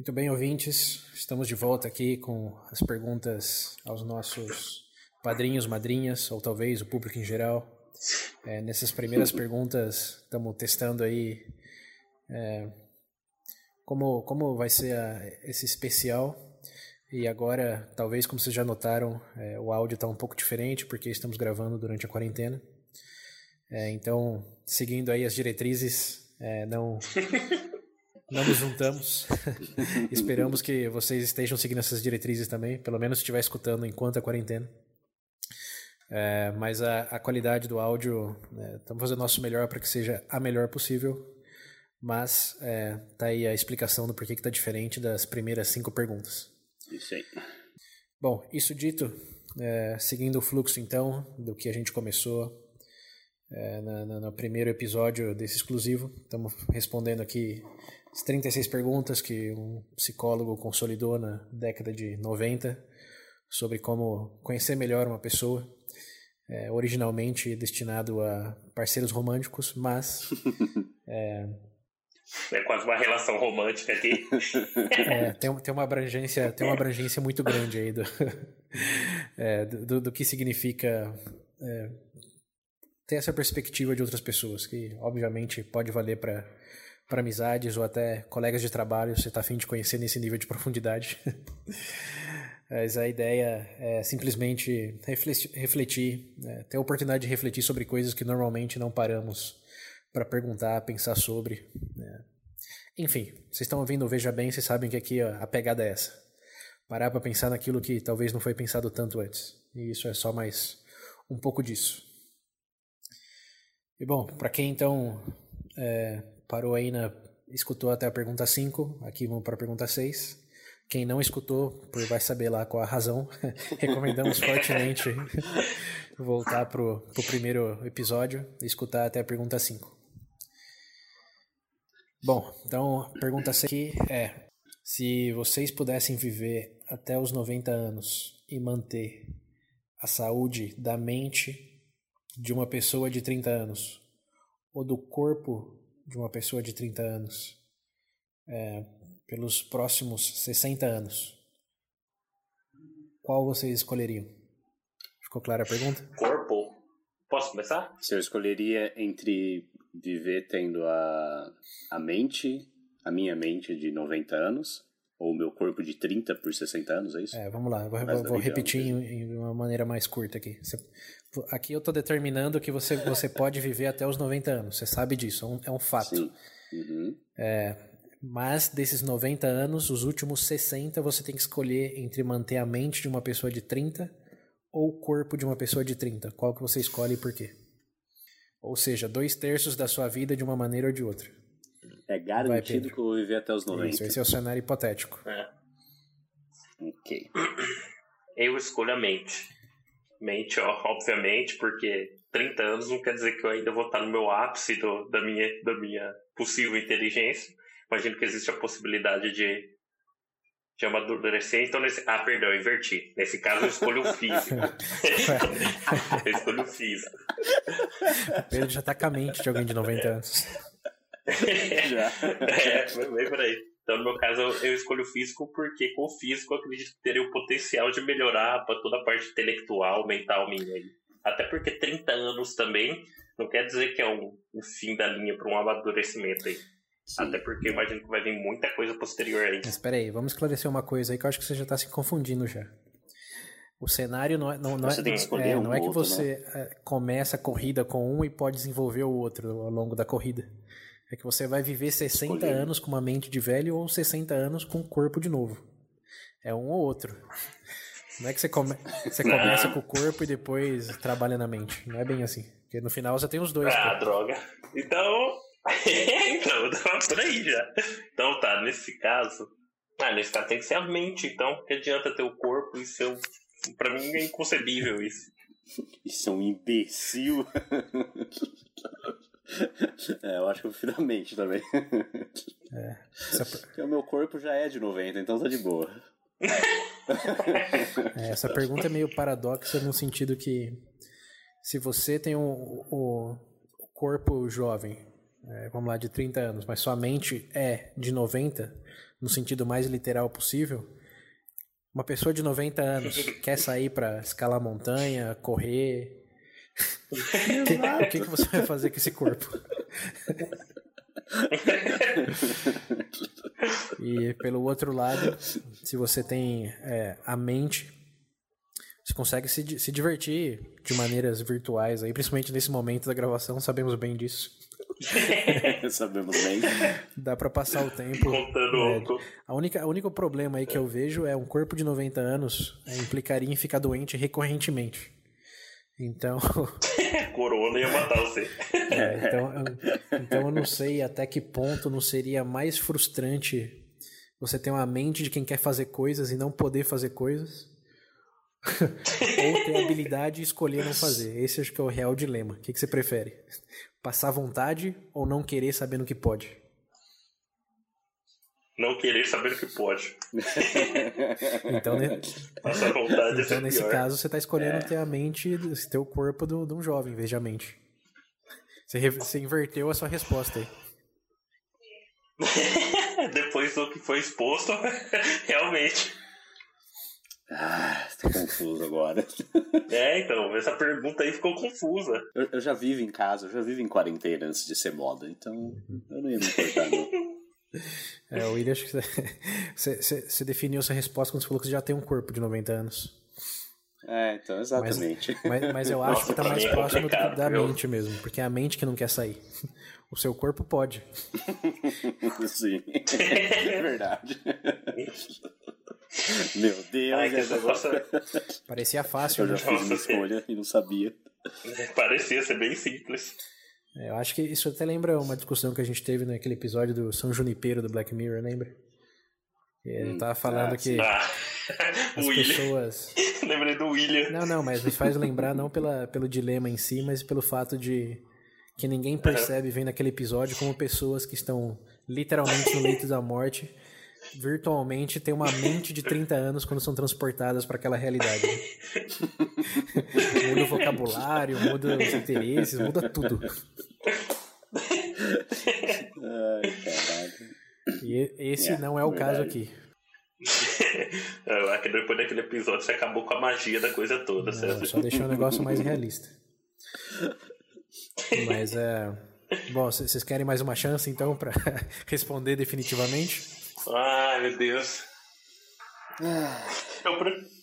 Muito bem, ouvintes, estamos de volta aqui com as perguntas aos nossos padrinhos, madrinhas, ou talvez o público em geral. É, nessas primeiras perguntas, estamos testando aí é, como, como vai ser a, esse especial. E agora, talvez, como vocês já notaram, é, o áudio está um pouco diferente, porque estamos gravando durante a quarentena. É, então, seguindo aí as diretrizes, é, não não nos juntamos. Esperamos que vocês estejam seguindo essas diretrizes também, pelo menos se estiver escutando enquanto a quarentena. É, mas a, a, qualidade do áudio, é, estamos fazendo o nosso melhor para que seja a melhor possível. Mas é, tá aí a explicação do porquê que tá diferente das primeiras cinco perguntas. Isso aí. Bom, isso dito, é, seguindo o fluxo então do que a gente começou é, no, no primeiro episódio desse exclusivo, estamos respondendo aqui as 36 perguntas que um psicólogo consolidou na década de 90 sobre como conhecer melhor uma pessoa, é, originalmente destinado a parceiros românticos, mas é, é quase uma relação romântica aqui. É, tem, tem, uma abrangência, tem uma abrangência muito grande aí do, é, do, do, que significa é, ter essa perspectiva de outras pessoas, que obviamente pode valer para para amizades ou até colegas de trabalho, você está afim de conhecer nesse nível de profundidade. Mas a ideia é simplesmente refletir, né? ter a oportunidade de refletir sobre coisas que normalmente não paramos para perguntar, pensar sobre. Né? Enfim, vocês estão ouvindo Veja Bem, vocês sabem que aqui a pegada é essa. Parar para pensar naquilo que talvez não foi pensado tanto antes. E isso é só mais um pouco disso. E bom, para quem então é, parou aí na. escutou até a pergunta 5, aqui vamos para a pergunta 6. Quem não escutou, vai saber lá qual a razão. Recomendamos fortemente voltar para o primeiro episódio e escutar até a pergunta 5. Bom, então a pergunta aqui é: se vocês pudessem viver até os 90 anos e manter a saúde da mente de uma pessoa de 30 anos ou do corpo de uma pessoa de 30 anos é, pelos próximos 60 anos, qual vocês escolheriam? Ficou clara a pergunta? Corpo. Posso começar? Se eu escolheria entre viver tendo a, a mente, a minha mente de 90 anos, ou o meu corpo de 30 por 60 anos, é isso? É, vamos lá, vou, vou, vou repetir em, em, uma maneira mais curta aqui. Você, aqui eu estou determinando que você, você pode viver até os 90 anos, você sabe disso, é um, é um fato. Sim. Uhum. É, mas desses 90 anos, os últimos 60 você tem que escolher entre manter a mente de uma pessoa de 30 ou o corpo de uma pessoa de 30. Qual que você escolhe e por quê? Ou seja, dois terços da sua vida de uma maneira ou de outra. É garantido Vai, que eu vou viver até os 90. Isso, esse é o cenário hipotético. É. Ok. Eu escolho a mente. Mente, ó, obviamente, porque 30 anos não quer dizer que eu ainda vou estar no meu ápice do, da, minha, da minha possível inteligência. Imagino que existe a possibilidade de, de amadurecer. Então, nesse, ah, perdão, eu inverti. Nesse caso, eu escolho o físico. eu escolho o físico. Pedro já está com a mente de alguém de 90 anos. Já. é, bem por aí. Então, no meu caso, eu escolho o físico porque com o físico eu acredito que teria o potencial de melhorar para toda a parte intelectual, mental minha. Até porque 30 anos também não quer dizer que é um, um fim da linha para um amadurecimento aí. Sim. Até porque eu imagino que vai vir muita coisa posterior aí. Mas espera aí, vamos esclarecer uma coisa aí que eu acho que você já está se confundindo já. O cenário não é, não, não você é, tem que escolher é, um não é que outro, você né? começa a corrida com um e pode desenvolver o outro ao longo da corrida. É que você vai viver 60 Escolher. anos com uma mente de velho ou 60 anos com um corpo de novo. É um ou outro. Não é que você, come... você começa com o corpo e depois trabalha na mente. Não é bem assim. Porque no final você tem os dois. Ah, pô. droga. Então. então, tá por aí já. Então tá, nesse caso. Ah, nesse caso tem que ser a mente, então. Que adianta ter o corpo e ser. Pra mim é inconcebível isso. Isso é um imbecil. É, eu acho que eu prefiro a mente também. É. Porque o meu corpo já é de 90, então tá de boa. É, essa pergunta é meio paradoxa no sentido que se você tem o, o, o corpo jovem, é, vamos lá, de 30 anos, mas sua mente é de 90, no sentido mais literal possível, uma pessoa de 90 anos quer sair para escalar montanha, correr. O que, que você vai fazer com esse corpo? e pelo outro lado, se você tem é, a mente, você consegue se, se divertir de maneiras virtuais aí, principalmente nesse momento da gravação, sabemos bem disso. Sabemos bem. Dá para passar o tempo. Contando é, a única, o único problema aí que eu vejo é um corpo de 90 anos é, implicaria em ficar doente recorrentemente. Então. Corona ia matar você. É, então, então eu não sei até que ponto não seria mais frustrante você ter uma mente de quem quer fazer coisas e não poder fazer coisas. ou ter a habilidade e escolher não fazer. Esse acho que é o real dilema. O que, que você prefere? Passar vontade ou não querer sabendo que pode? Não querer saber que pode. então, né? Passar vontade então é nesse pior. caso, você está escolhendo é. ter a mente, ter o corpo de um jovem, em vez de a mente. Você, você inverteu a sua resposta aí. Depois do que foi exposto, realmente. Ah, tô confuso agora. É, então, essa pergunta aí ficou confusa. Eu, eu, já vivo em casa, eu já vivo em quarentena antes de ser moda, então eu não ia me importar, não. É, o William, acho que você, você, você definiu essa resposta quando você falou que você já tem um corpo de 90 anos. É, então, exatamente. Mas, mas, mas eu acho Nossa, que tá mais é próximo da viu? mente mesmo, porque é a mente que não quer sair. O seu corpo pode. Sim, é verdade. Meu Deus, Ai, que negócio... Parecia fácil. Eu já né? fiz uma escolha e não sabia. Parecia ser bem simples. É, eu acho que isso até lembra uma discussão que a gente teve naquele episódio do São Junipero do Black Mirror, lembra? Ele hum, tava falando ah, que ah, as pessoas. Lembrei do William. Não, não, mas me faz lembrar não pela, pelo dilema em si, mas pelo fato de que ninguém percebe vendo aquele episódio como pessoas que estão literalmente no leito da morte virtualmente têm uma mente de 30 anos quando são transportadas para aquela realidade. muda o vocabulário, muda os interesses, muda tudo. Ai, caralho. E esse é, não é o verdade. caso aqui. Eu acho que depois daquele episódio você acabou com a magia da coisa toda, não, certo? Só deixou o negócio mais realista. Mas é. Bom, vocês querem mais uma chance então para responder definitivamente? Ai, meu Deus. Eu pre...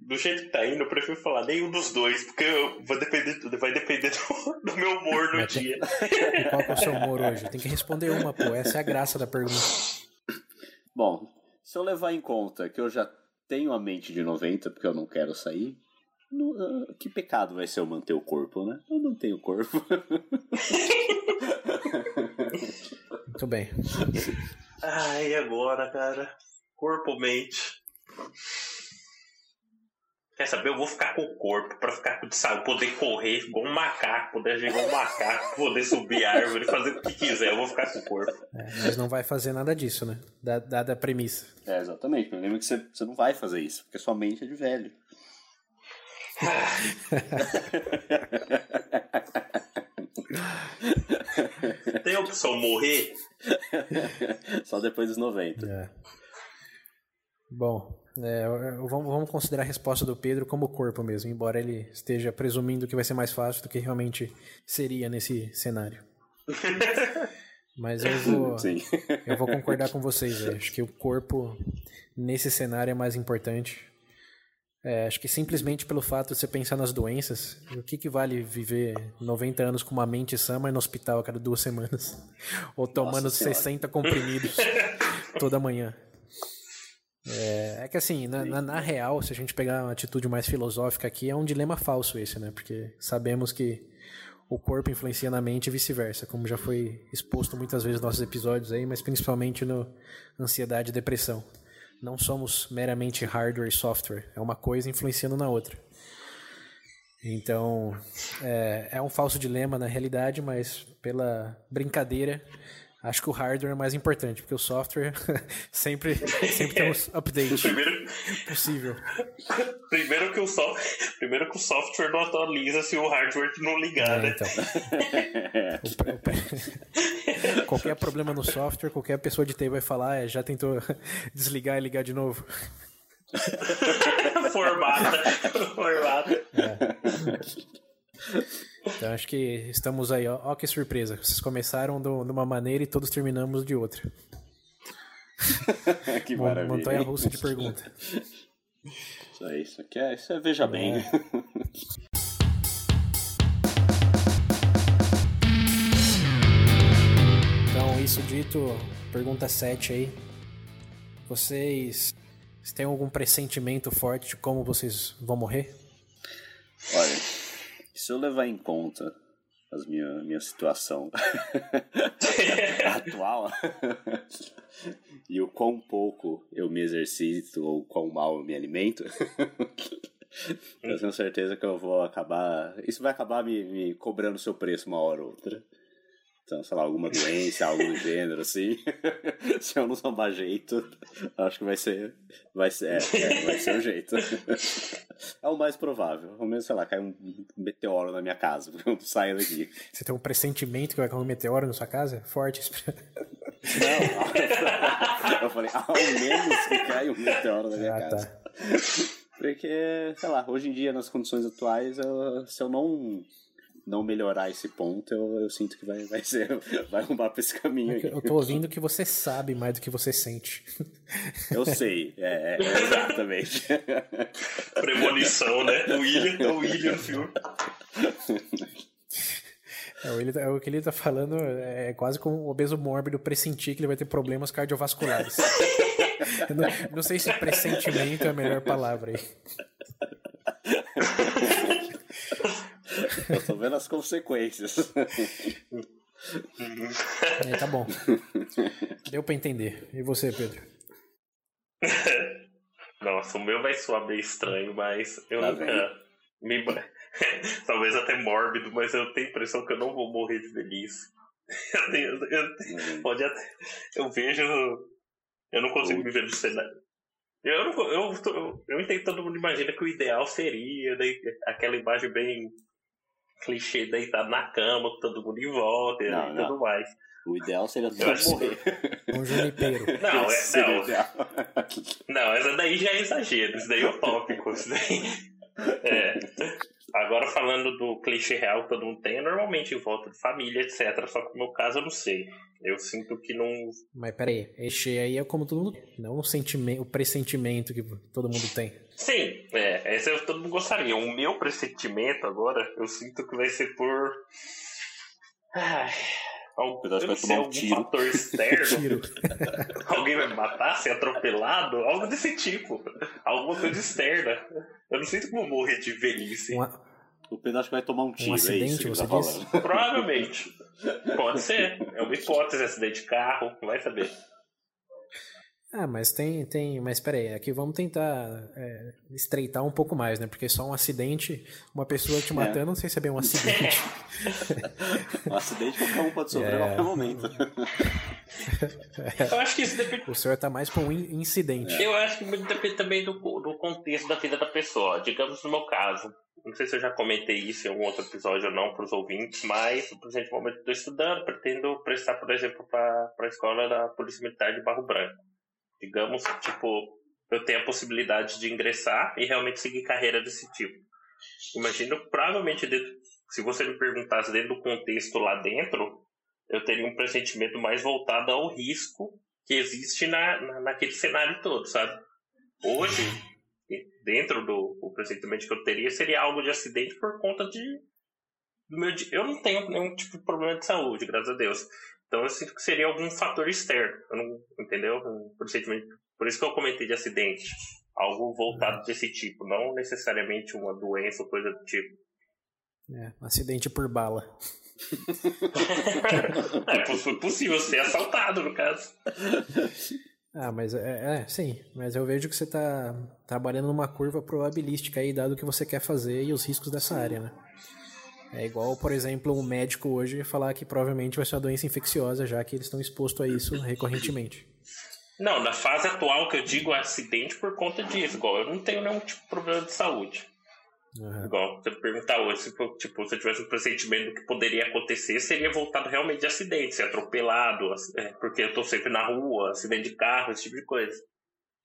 Do jeito que tá indo, eu prefiro falar nenhum dos dois, porque vai depender, vai depender do, do meu humor no Mas dia. Tem... Qual que é o seu humor hoje? Tem que responder uma, pô. Essa é a graça da pergunta. Bom, se eu levar em conta que eu já tenho a mente de 90, porque eu não quero sair, no, uh, que pecado vai ser eu manter o corpo, né? Eu não tenho corpo. Muito bem. Ai, agora, cara? Corpo, mente. Quer saber? Eu vou ficar com o corpo pra ficar com sabe, poder correr igual um macaco, poder agir igual um macaco, poder subir árvore, fazer o que quiser. Eu vou ficar com o corpo. É, mas não vai fazer nada disso, né? Dada a premissa. É, exatamente. O problema é que você, você não vai fazer isso, porque sua mente é de velho. Tem a opção morrer? Só depois dos 90. É. Bom, é, vamos, vamos considerar a resposta do Pedro como corpo mesmo, embora ele esteja presumindo que vai ser mais fácil do que realmente seria nesse cenário. Mas eu vou, Sim. eu vou concordar com vocês. Véio. Acho que o corpo nesse cenário é mais importante. É, acho que simplesmente pelo fato de você pensar nas doenças, o que, que vale viver 90 anos com uma mente sã, mas no hospital a cada duas semanas? Ou tomando Nossa 60 comprimidos toda manhã? É, é que assim, na, na, na, real, se a gente pegar uma atitude mais filosófica aqui, é um dilema falso esse, né? Porque sabemos que o corpo influencia na mente e vice-versa, como já foi exposto muitas vezes nos nossos episódios aí, mas principalmente no ansiedade e depressão. Não somos meramente hardware e software, é uma coisa influenciando na outra. Então, é, é um falso dilema na realidade, mas pela brincadeira, Acho que o hardware é mais importante, porque o software sempre, sempre tem um update primeiro, possível. Primeiro que, o software, primeiro que o software não atualiza se o hardware não ligar, é, né? Então. o, o, qualquer problema no software, qualquer pessoa de TI vai falar, é, já tentou desligar e ligar de novo. formata. Formata. É. Então acho que estamos aí, ó, ó que surpresa. Vocês começaram de uma maneira e todos terminamos de outra. que maravilha. Montanha russa de pergunta. Isso aí, isso aqui é, isso é veja é. bem. então, isso dito, pergunta 7 aí. Vocês, vocês têm algum pressentimento forte de como vocês vão morrer? Olha, se eu levar em conta a minha, minha situação atual e o quão pouco eu me exercito ou quão mal eu me alimento, eu tenho certeza que eu vou acabar. Isso vai acabar me, me cobrando seu preço uma hora ou outra. Então, sei lá, alguma doença, algo do gênero, assim. Se eu não tomar jeito, acho que vai ser. Vai ser, é, é, vai ser o jeito. É o mais provável. Ao menos, sei lá, cai um meteoro na minha casa quando saio daqui. Você tem um pressentimento que vai cair um meteoro na sua casa? Forte. Não, eu falei, ao menos que cai um meteoro na minha ah, casa. Tá. Porque, sei lá, hoje em dia, nas condições atuais, eu, se eu não não melhorar esse ponto, eu, eu sinto que vai, vai ser, vai arrumar pra esse caminho aí. Eu tô ouvindo que você sabe mais do que você sente. Eu sei, é, é exatamente. Premonição, né? O William, é o William no filme. É, o, ele, tá, o que ele tá falando é quase como o obeso mórbido pressentir que ele vai ter problemas cardiovasculares. não, não sei se pressentimento é a melhor palavra aí. Eu tô vendo as consequências. É, tá bom. Deu pra entender. E você, Pedro? Nossa, o meu vai soar meio estranho, mas eu tá nunca. Me... Talvez até mórbido, mas eu tenho a impressão que eu não vou morrer de velhice. Eu, tenho, eu, tenho, uhum. pode até, eu vejo. Eu não consigo me ver no cenário. Eu, eu, eu, eu entendo que todo mundo imagina que o ideal seria daí, aquela imagem bem clichê deitado na cama, com todo mundo em volta não, e não. tudo mais. O ideal seria todo morrer. Um junipeiro. Não, é, não. não, essa daí já é exagero, isso daí é utópico. Isso daí. É. Agora falando do clichê real que todo mundo tem, é normalmente em volta de família, etc. Só que no meu caso eu não sei. Eu sinto que não. Mas peraí, esse aí é como todo mundo. Não o sentimento, o pressentimento que todo mundo tem. Sim, é. Esse eu, todo mundo gostaria. O meu pressentimento agora, eu sinto que vai ser por. Ai. Algum, eu vai tomar um tiro. fator externo. Alguém vai me matar, ser atropelado, algo desse tipo. Alguma coisa externa. Eu não sinto que vou morrer de velhice. Uma... O Pedro acho que vai tomar um tiro, um acidente, é isso que você tá Provavelmente. Pode ser. É uma hipótese, acidente de carro, vai saber. Ah, mas tem, tem, mas peraí, aqui vamos tentar é, estreitar um pouco mais, né? Porque só um acidente, uma pessoa te é. matando, é. não sei se é bem um acidente. um acidente qualquer um pode sofrer é. a qualquer momento. Eu acho que isso depende. O senhor tá mais com um incidente. Eu acho que depende também do, do contexto da vida da pessoa. Digamos no meu caso, não sei se eu já comentei isso em algum outro episódio ou não para os ouvintes, mas no presente momento estou estudando, pretendo prestar, por exemplo, para a escola da Polícia Militar de Barro Branco digamos, tipo, eu tenho a possibilidade de ingressar e realmente seguir carreira desse tipo. Imagino, provavelmente, dentro, se você me perguntasse dentro do contexto lá dentro, eu teria um pressentimento mais voltado ao risco que existe na, na naquele cenário todo, sabe? Hoje, dentro do o pressentimento que eu teria, seria algo de acidente por conta de. Do meu, eu não tenho nenhum tipo de problema de saúde, graças a Deus. Então eu sinto que seria algum fator externo, não, entendeu? Um procedimento. Por isso que eu comentei de acidente. Algo voltado desse tipo, não necessariamente uma doença ou coisa do tipo. É, acidente por bala. É possível ser assaltado, no caso. Ah, mas é, é, sim, mas eu vejo que você está trabalhando numa curva probabilística aí, dado o que você quer fazer e os riscos dessa área, né? É igual, por exemplo, um médico hoje falar que provavelmente vai ser uma doença infecciosa, já que eles estão expostos a isso recorrentemente. Não, na fase atual que eu digo é acidente por conta disso. Igual, eu não tenho nenhum tipo de problema de saúde. Uhum. Igual, eu perguntar hoje, se, tipo, se eu tivesse um pressentimento do que poderia acontecer, seria voltado realmente de acidente, ser atropelado, é, porque eu tô sempre na rua, acidente de carro, esse tipo de coisa.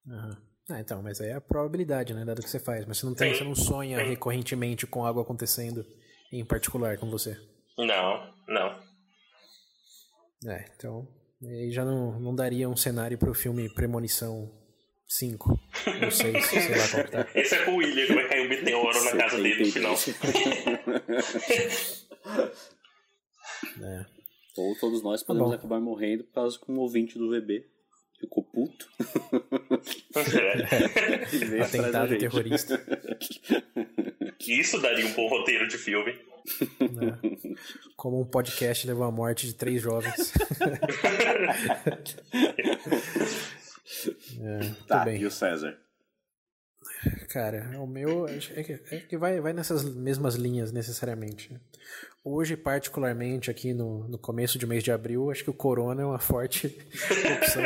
Uhum. Ah, então, mas aí é a probabilidade, né, dado que você faz. Mas você não tem, você não sonha Sim. recorrentemente com algo acontecendo em particular com você. Não, não. É, então, aí já não, não daria um cenário para o filme Premonição 5 ou 6, sei lá qual que tá. Esse é com o William, que vai cair um meteoro na casa dele no final. é. Ou todos nós tá podemos tá acabar morrendo por causa que um ouvinte do VB ficou puto. É. Atentado terrorista. Isso daria um bom roteiro de filme. É. Como um podcast levou à morte de três jovens. é, tá, bem. e o César? Cara, o meu é que, é que vai, vai nessas mesmas linhas necessariamente. Hoje, particularmente, aqui no, no começo de mês de abril, acho que o Corona é uma forte opção.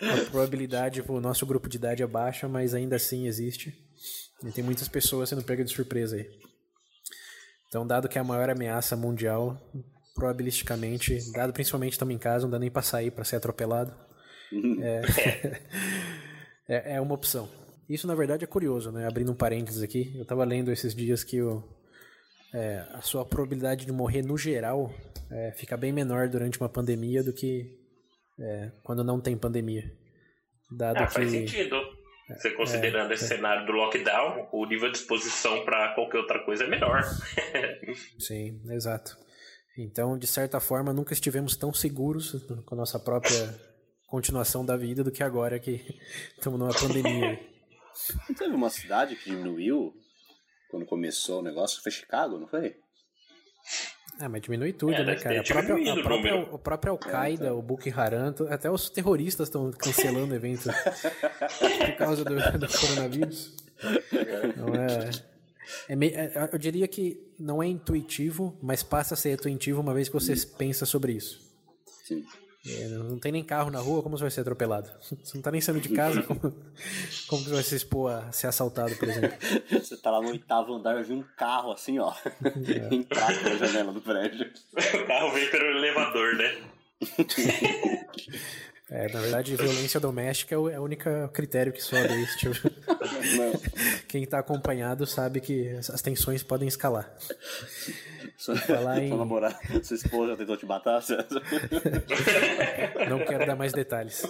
a probabilidade para o nosso grupo de idade é baixa, mas ainda assim existe. E tem muitas pessoas sendo pegas de surpresa aí. Então, dado que é a maior ameaça mundial, probabilisticamente, dado principalmente estamos em casa, não dá nem para sair para ser atropelado, uhum. é, é, é uma opção. Isso, na verdade, é curioso, né? Abrindo um parênteses aqui, eu estava lendo esses dias que o, é, a sua probabilidade de morrer no geral é, fica bem menor durante uma pandemia do que é, quando não tem pandemia. Dado ah, que, faz sentido. Você considerando é, esse é. cenário do lockdown, o nível de exposição para qualquer outra coisa é menor. Sim, exato. Então, de certa forma, nunca estivemos tão seguros com a nossa própria continuação da vida do que agora que estamos numa pandemia. Não teve uma cidade que diminuiu quando começou o negócio? Foi Chicago, não foi? Ah, mas diminui tudo, é, né, cara? A própria, a própria, o próprio Al-Qaeda, é, então. o Boko Haram, até os terroristas estão cancelando o evento por causa do, do coronavírus. Não é, é, meio, é, eu diria que não é intuitivo, mas passa a ser intuitivo uma vez que você pensa sobre isso. Sim. É, não tem nem carro na rua, como você vai ser atropelado? Você não tá nem saindo de casa, como, como você vai se expor a ser assaltado, por exemplo? Você tá lá no oitavo andar, eu vi um carro assim, ó, é. entrar pela janela do prédio. O carro vem pelo elevador, né? É, na verdade, violência doméstica é o, é o único critério que sobe aí. Tipo, quem está acompanhado sabe que as tensões podem escalar. Sua, Falar em... namorada, sua esposa tentou te matar? Não quero dar mais detalhes.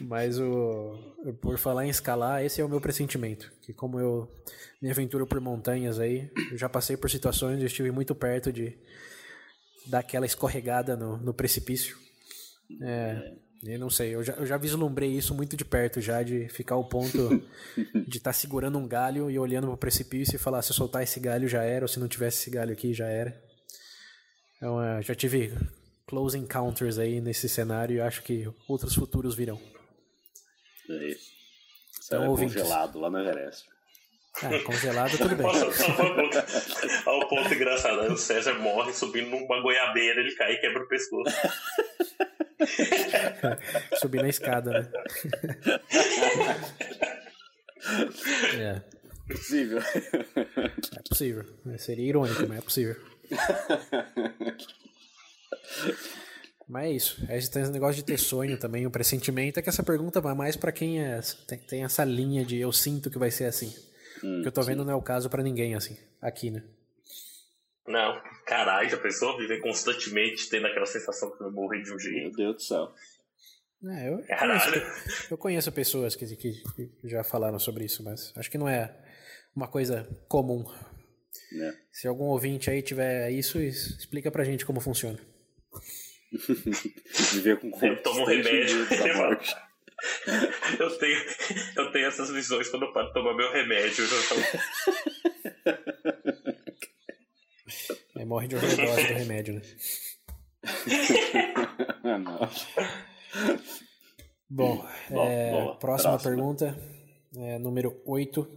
Mas o por falar em escalar, esse é o meu pressentimento. Que como eu me aventuro por montanhas aí, eu já passei por situações, eu estive muito perto de dar aquela escorregada no, no precipício. É, eu não sei, eu já, eu já vislumbrei isso muito de perto já, de ficar ao ponto de estar tá segurando um galho e olhando para o precipício e falar se eu soltar esse galho já era, ou se não tivesse esse galho aqui já era. Então, é, já tive close encounters aí nesse cenário e acho que outros futuros virão. É isso. Então, é congelado lá no Everest. Ah, congelado, tudo bem. Olha o ponto engraçado. Aí o César morre subindo numa goiabeira, ele cai e quebra o pescoço. Subir na escada, né? é. Possível. É possível. Seria irônico, mas é possível. Mas é isso. Esse negócio de ter sonho também, o pressentimento, é que essa pergunta vai mais para quem é, tem, tem, essa linha de eu sinto que vai ser assim. Hum, que eu tô vendo sim. não é o caso para ninguém, assim, aqui, né? Não, caralho, já pensou viver constantemente tendo aquela sensação que eu morri de um jeito? Meu Deus do céu. É, eu, conheço, eu conheço pessoas que, que, que, já falaram sobre isso, mas acho que não é uma coisa comum. É. Se algum ouvinte aí tiver isso, explica pra gente como funciona. Viver com Eu tomo remédio. eu, tenho, eu tenho essas visões quando eu paro de tomar meu remédio. Aí morre de overdose do remédio, né? Bom, bom, é, próxima, próxima, pergunta. é, número 8.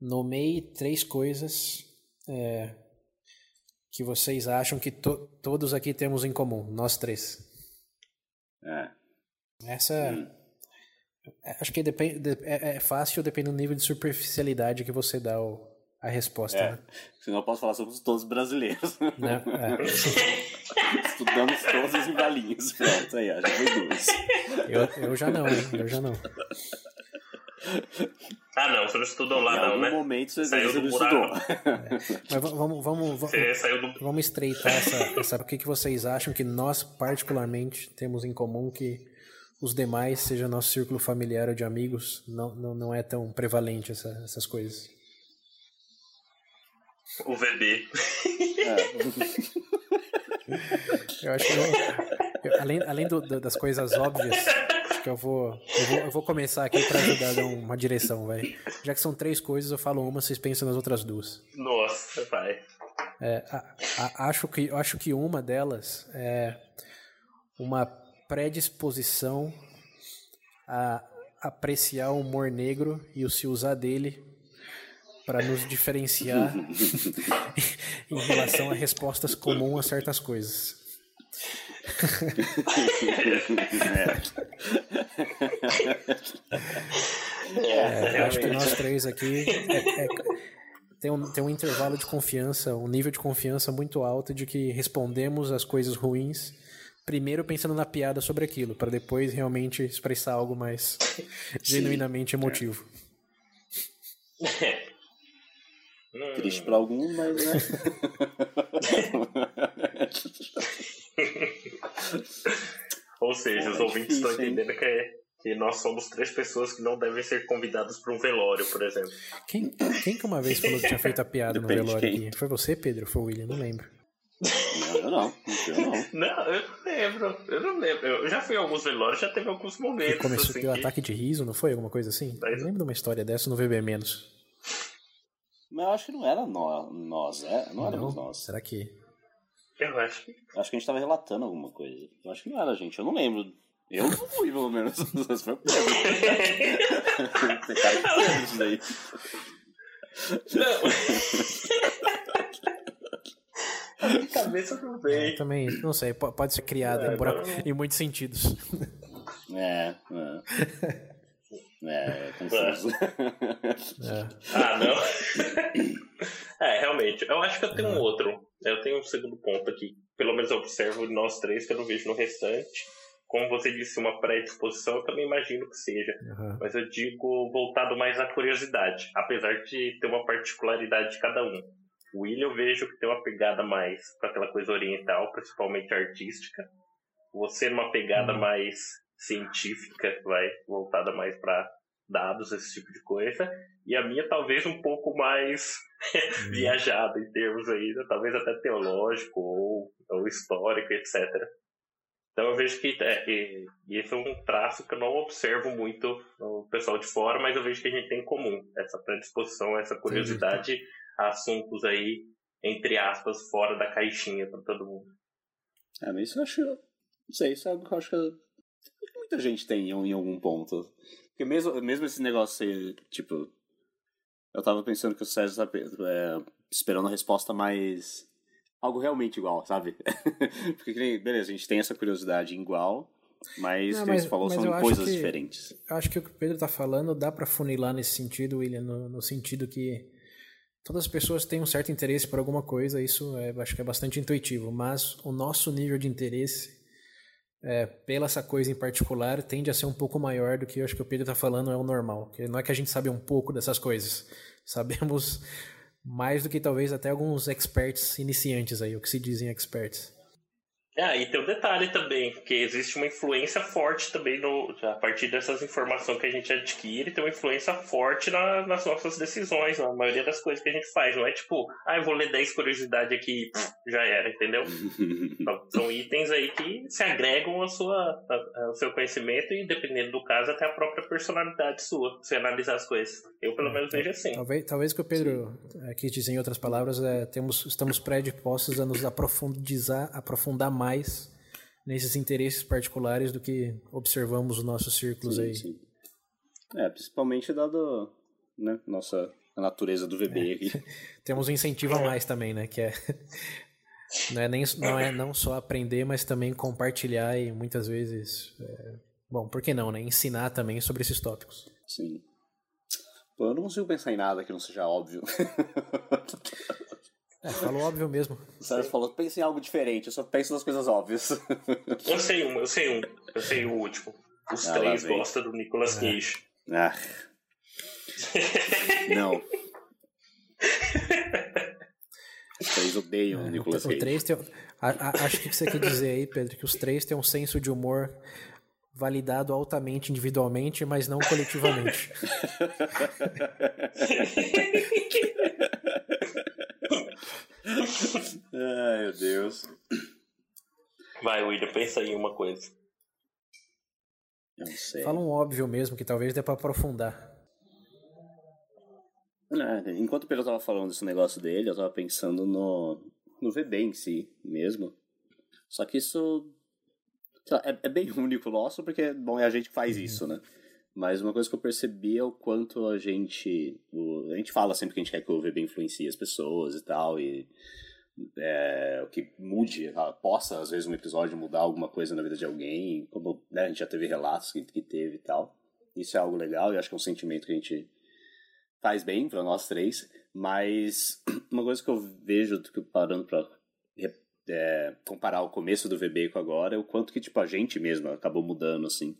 Nomeie três coisas é, que vocês acham que to todos aqui temos em comum, nós três. Essa. Hum. É, acho que depende, é, é, fácil dependendo do nível de superficialidade que você dá o, a resposta. É. Né? Senão eu posso falar sobre todos brasileiros. Não, é. Estudamos todos em balinhos. Pronto, aí, já foi duas. Eu, eu já não, hein? Eu já não. Ah, não, você não estudou lá, em não, né? Em momento você saiu do não estudou. É. Mas vamos, vamos, vamos, do... vamos estreitar essa, essa. O que, que vocês acham que nós, particularmente, temos em comum que os demais, seja nosso círculo familiar ou de amigos, não, não, não é tão prevalente essa, essas coisas? O VB. É. Eu acho que eu, eu, além, além do, do, das coisas óbvias, acho que eu vou, eu vou, eu vou começar aqui para ajudar a dar uma direção, vai. Já que são três coisas, eu falo uma, vocês pensam nas outras duas. Nossa, pai. É, a, a, acho, que, acho que uma delas é uma predisposição a apreciar o humor negro e o se usar dele para nos diferenciar em relação a respostas comuns a certas coisas. é, é acho que nós três aqui é, é, tem, um, tem um intervalo de confiança, um nível de confiança muito alto de que respondemos as coisas ruins primeiro pensando na piada sobre aquilo, para depois realmente expressar algo mais genuinamente emotivo. Triste para alguns, mas né? Ou seja, os é ouvintes estão entendendo que, é, que nós somos três pessoas que não devem ser convidadas para um velório, por exemplo. Quem, quem que uma vez falou que tinha feito a piada no velório aqui? Foi você, Pedro? Foi o William? Não lembro. Não, eu não. Eu não. não, eu não lembro. Eu não lembro. Eu já fui em alguns velórios, já teve alguns momentos. E começou assim, a ter um que... ataque de riso, não foi? Alguma coisa assim? Mas... Eu lembro de uma história dessa no VB Menos. Mas eu acho que não era nós, nós é? Não éramos não, nós. Será que. Eu acho que. Acho que a gente tava relatando alguma coisa. Eu acho que não era a gente, eu não lembro. Eu não fui, pelo menos. Foi o Pedro. Tem cara que isso daí. Não. cabeça não vem. É, também, não sei, pode ser criada é, em, em muitos sentidos. É, é. É, é. É. Ah, não. é, realmente. Eu acho que eu tenho um outro. Eu tenho um segundo ponto aqui. Pelo menos eu observo nós três, que eu não vejo no restante. Como você disse, uma pré-disposição, eu também imagino que seja. Uhum. Mas eu digo voltado mais à curiosidade. Apesar de ter uma particularidade de cada um. O William eu vejo que tem uma pegada mais para aquela coisa oriental, principalmente artística. Você numa pegada uhum. mais científica, vai voltada mais para dados, esse tipo de coisa, e a minha talvez um pouco mais uhum. viajada em termos aí, né? talvez até teológico ou, ou histórico, etc. Então eu vejo que é, e, e esse é um traço que eu não observo muito no pessoal de fora, mas eu vejo que a gente tem em comum essa predisposição, essa curiosidade a assuntos aí entre aspas fora da caixinha para todo mundo. É, mas isso eu acho, não sei, isso é algo que eu acho que muita gente tem em algum ponto. Porque mesmo, mesmo esse negócio ser, tipo. Eu tava pensando que o César tá é, esperando a resposta mais. Algo realmente igual, sabe? Porque, beleza, a gente tem essa curiosidade igual, mas, Não, mas você falou, são coisas que, diferentes. Eu acho que o que o Pedro tá falando dá para funilar nesse sentido, William, no, no, sentido que todas as pessoas têm um certo interesse por alguma coisa, isso é, acho que é bastante intuitivo, mas o nosso nível de interesse é, pela essa coisa em particular, tende a ser um pouco maior do que eu acho que o Pedro está falando é o normal. Que não é que a gente sabe um pouco dessas coisas. Sabemos mais do que talvez até alguns experts iniciantes aí, o que se dizem experts. Ah, e tem um detalhe também, que existe uma influência forte também no, a partir dessas informações que a gente adquire, tem uma influência forte na, nas nossas decisões, na maioria das coisas que a gente faz. Não é tipo, ah, eu vou ler 10 curiosidades aqui já era, entendeu? Então, são itens aí que se agregam ao, sua, ao seu conhecimento e, dependendo do caso, até a própria personalidade sua, se analisar as coisas. Eu, pelo menos, vejo assim. Talvez, talvez que o Pedro Sim. quis dizer em outras palavras, é, temos, estamos predispostos a nos aprofundizar, aprofundar mais mais nesses interesses particulares do que observamos os nossos círculos sim, aí. Sim. É, principalmente dado né, nossa a natureza do VB é. aqui. Temos um incentivo a mais também, né? Que é não é nem não é não só aprender, mas também compartilhar e muitas vezes, é, bom, por que não, né? Ensinar também sobre esses tópicos. Sim. Pô, eu não consigo pensar em nada que não seja óbvio. É, falou óbvio mesmo. O Sérgio falou, pense em algo diferente, eu só penso nas coisas óbvias. Eu sei um, eu sei um. Eu sei o último. Os ah, três gostam do Nicolas é. Cage. Ah. Não. Os três odeiam o Nicolas Cage. O três tem, a, a, acho que você quer dizer aí, Pedro, que os três têm um senso de humor validado altamente individualmente, mas não coletivamente. Ai, meu Deus. Vai, William, pensa em uma coisa. Não sei. Fala um óbvio mesmo, que talvez dê pra aprofundar. É, enquanto o Pedro tava falando desse negócio dele, eu tava pensando no, no VB em si mesmo. Só que isso lá, é, é, bem único nosso, porque, bom, é a gente que faz uhum. isso, né? Mas uma coisa que eu percebi é o quanto a gente. O, a gente fala sempre que a gente quer que o VB influencie as pessoas e tal, e é, que mude, possa, às vezes, um episódio mudar alguma coisa na vida de alguém, como né, a gente já teve relatos que, que teve e tal. Isso é algo legal e acho que é um sentimento que a gente faz bem para nós três, mas uma coisa que eu vejo, parando para é, comparar o começo do VB com agora, é o quanto que tipo, a gente mesmo acabou mudando, assim.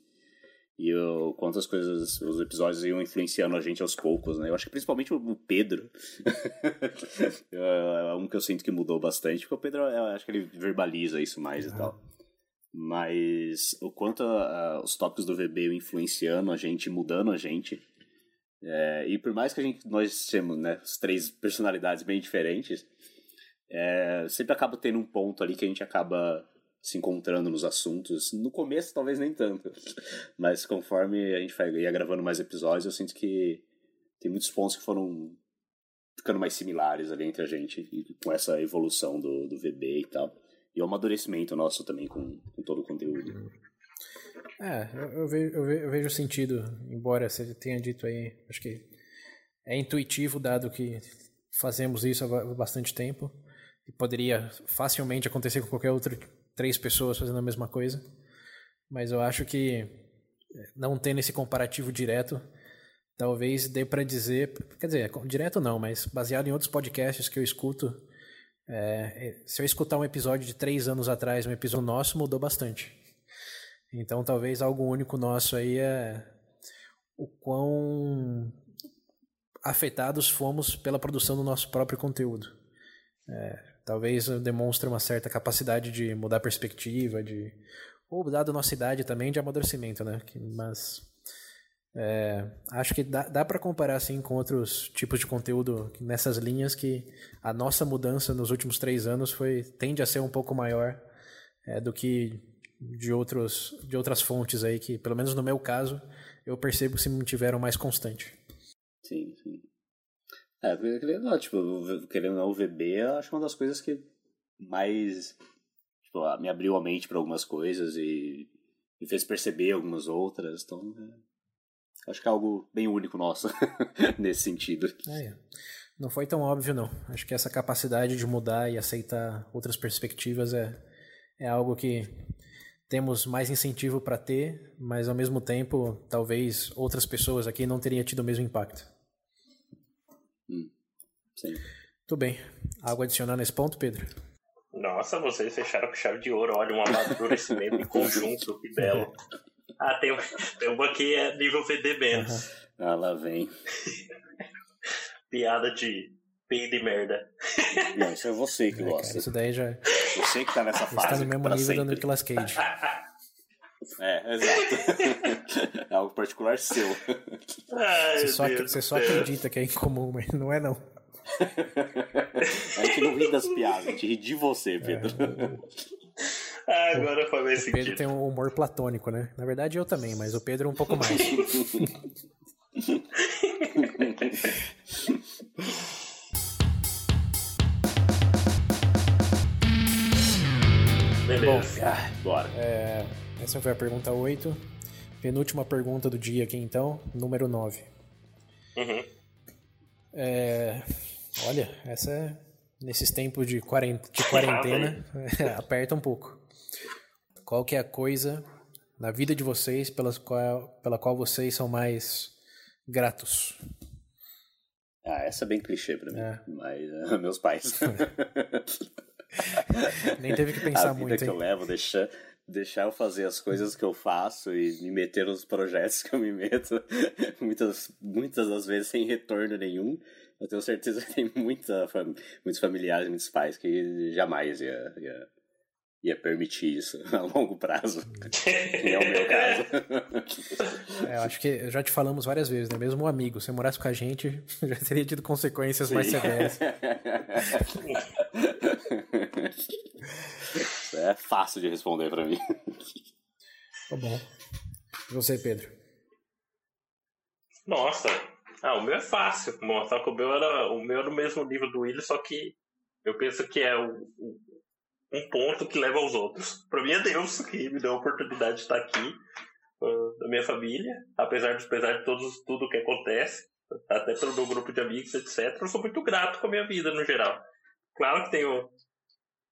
E o quanto as coisas, os episódios iam influenciando a gente aos poucos, né? Eu acho que principalmente o Pedro. é um que eu sinto que mudou bastante, porque o Pedro, eu acho que ele verbaliza isso mais e tal. Mas o quanto a, a, os tópicos do VB iam influenciando a gente, mudando a gente, é, e por mais que a gente, nós temos né, as três personalidades bem diferentes, é, sempre acaba tendo um ponto ali que a gente acaba se encontrando nos assuntos. No começo, talvez nem tanto, mas conforme a gente vai, ia gravando mais episódios, eu sinto que tem muitos pontos que foram ficando mais similares ali entre a gente, com essa evolução do, do VB e tal. E o amadurecimento nosso também com, com todo o conteúdo. É, eu, eu, vejo, eu vejo sentido, embora você tenha dito aí, acho que é intuitivo, dado que fazemos isso há bastante tempo, e poderia facilmente acontecer com qualquer outra três pessoas fazendo a mesma coisa, mas eu acho que não tendo esse comparativo direto, talvez dê para dizer, quer dizer, direto não, mas baseado em outros podcasts que eu escuto, é, se eu escutar um episódio de três anos atrás, um episódio nosso, mudou bastante. Então talvez algo único nosso aí é o quão afetados fomos pela produção do nosso próprio conteúdo. É, talvez demonstre uma certa capacidade de mudar perspectiva, de ou dado nossa idade também de amadurecimento, né? Mas é, acho que dá, dá para comparar assim com outros tipos de conteúdo nessas linhas que a nossa mudança nos últimos três anos foi tende a ser um pouco maior é, do que de, outros, de outras fontes aí que, pelo menos no meu caso, eu percebo que se mantiveram mais constante. Sim, sim. É, querendo tipo, querendo não, o VB, eu acho uma das coisas que mais tipo, me abriu a mente para algumas coisas e me fez perceber algumas outras. Então, é, acho que é algo bem único nosso nesse sentido. É, não foi tão óbvio, não. Acho que essa capacidade de mudar e aceitar outras perspectivas é, é algo que temos mais incentivo para ter, mas ao mesmo tempo, talvez outras pessoas aqui não teriam tido o mesmo impacto. Sim. Tudo bem. Algo adicionar nesse ponto, Pedro? Nossa, vocês fecharam com chave de ouro. Olha, um amadurecimento em conjunto, que belo. Ah, tem, tem uma aqui é nível VD menos. Uhum. Ah, lá vem. Piada de peido e merda. Não, isso é você que é, gosta. Cara, isso daí já. É- você que tá nessa fase. Está no mesmo nível sempre. do Nicolas Cage. É, exato. é algo particular seu. Ai, você, só, você só acredita que é incomum, mas não é não. A gente não ri das piadas, a gente ri de você, Pedro. É. Ah, agora foi mais sentido. O Pedro tem um humor platônico, né? Na verdade eu também, mas o Pedro um pouco mais. Beleza. Bom, bora. É, essa foi a pergunta 8. penúltima pergunta do dia aqui então, número 9. Uhum. É, olha, essa é, nesses tempos de, quarent, de quarentena aperta um pouco. Qual que é a coisa na vida de vocês pelas qual, pela qual vocês são mais gratos? Ah, essa é bem clichê pra mim. É. Mas uh, meus pais. Nem teve que pensar a vida muito. que hein? eu levo, deixar, deixar eu fazer as coisas que eu faço e me meter nos projetos que eu me meto, muitas, muitas das vezes sem retorno nenhum. Eu tenho certeza que tem muita, muitos familiares, muitos pais que jamais ia, ia ia permitir isso a longo prazo. que é o meu caso. É, eu acho que já te falamos várias vezes, né? Mesmo um amigo, se morasse com a gente, já teria tido consequências Sim. mais severas. Isso é fácil de responder para mim. Tá bom. E você, Pedro? Nossa, ah, o meu é fácil. Só que o meu era o meu era mesmo nível do Willis, só que eu penso que é o, o um ponto que leva aos outros. Para mim é Deus que me deu a oportunidade de estar aqui, uh, da minha família, apesar de apesar de todos, tudo que acontece, até pelo meu grupo de amigos, etc. Eu sou muito grato com a minha vida no geral. Claro que tenho,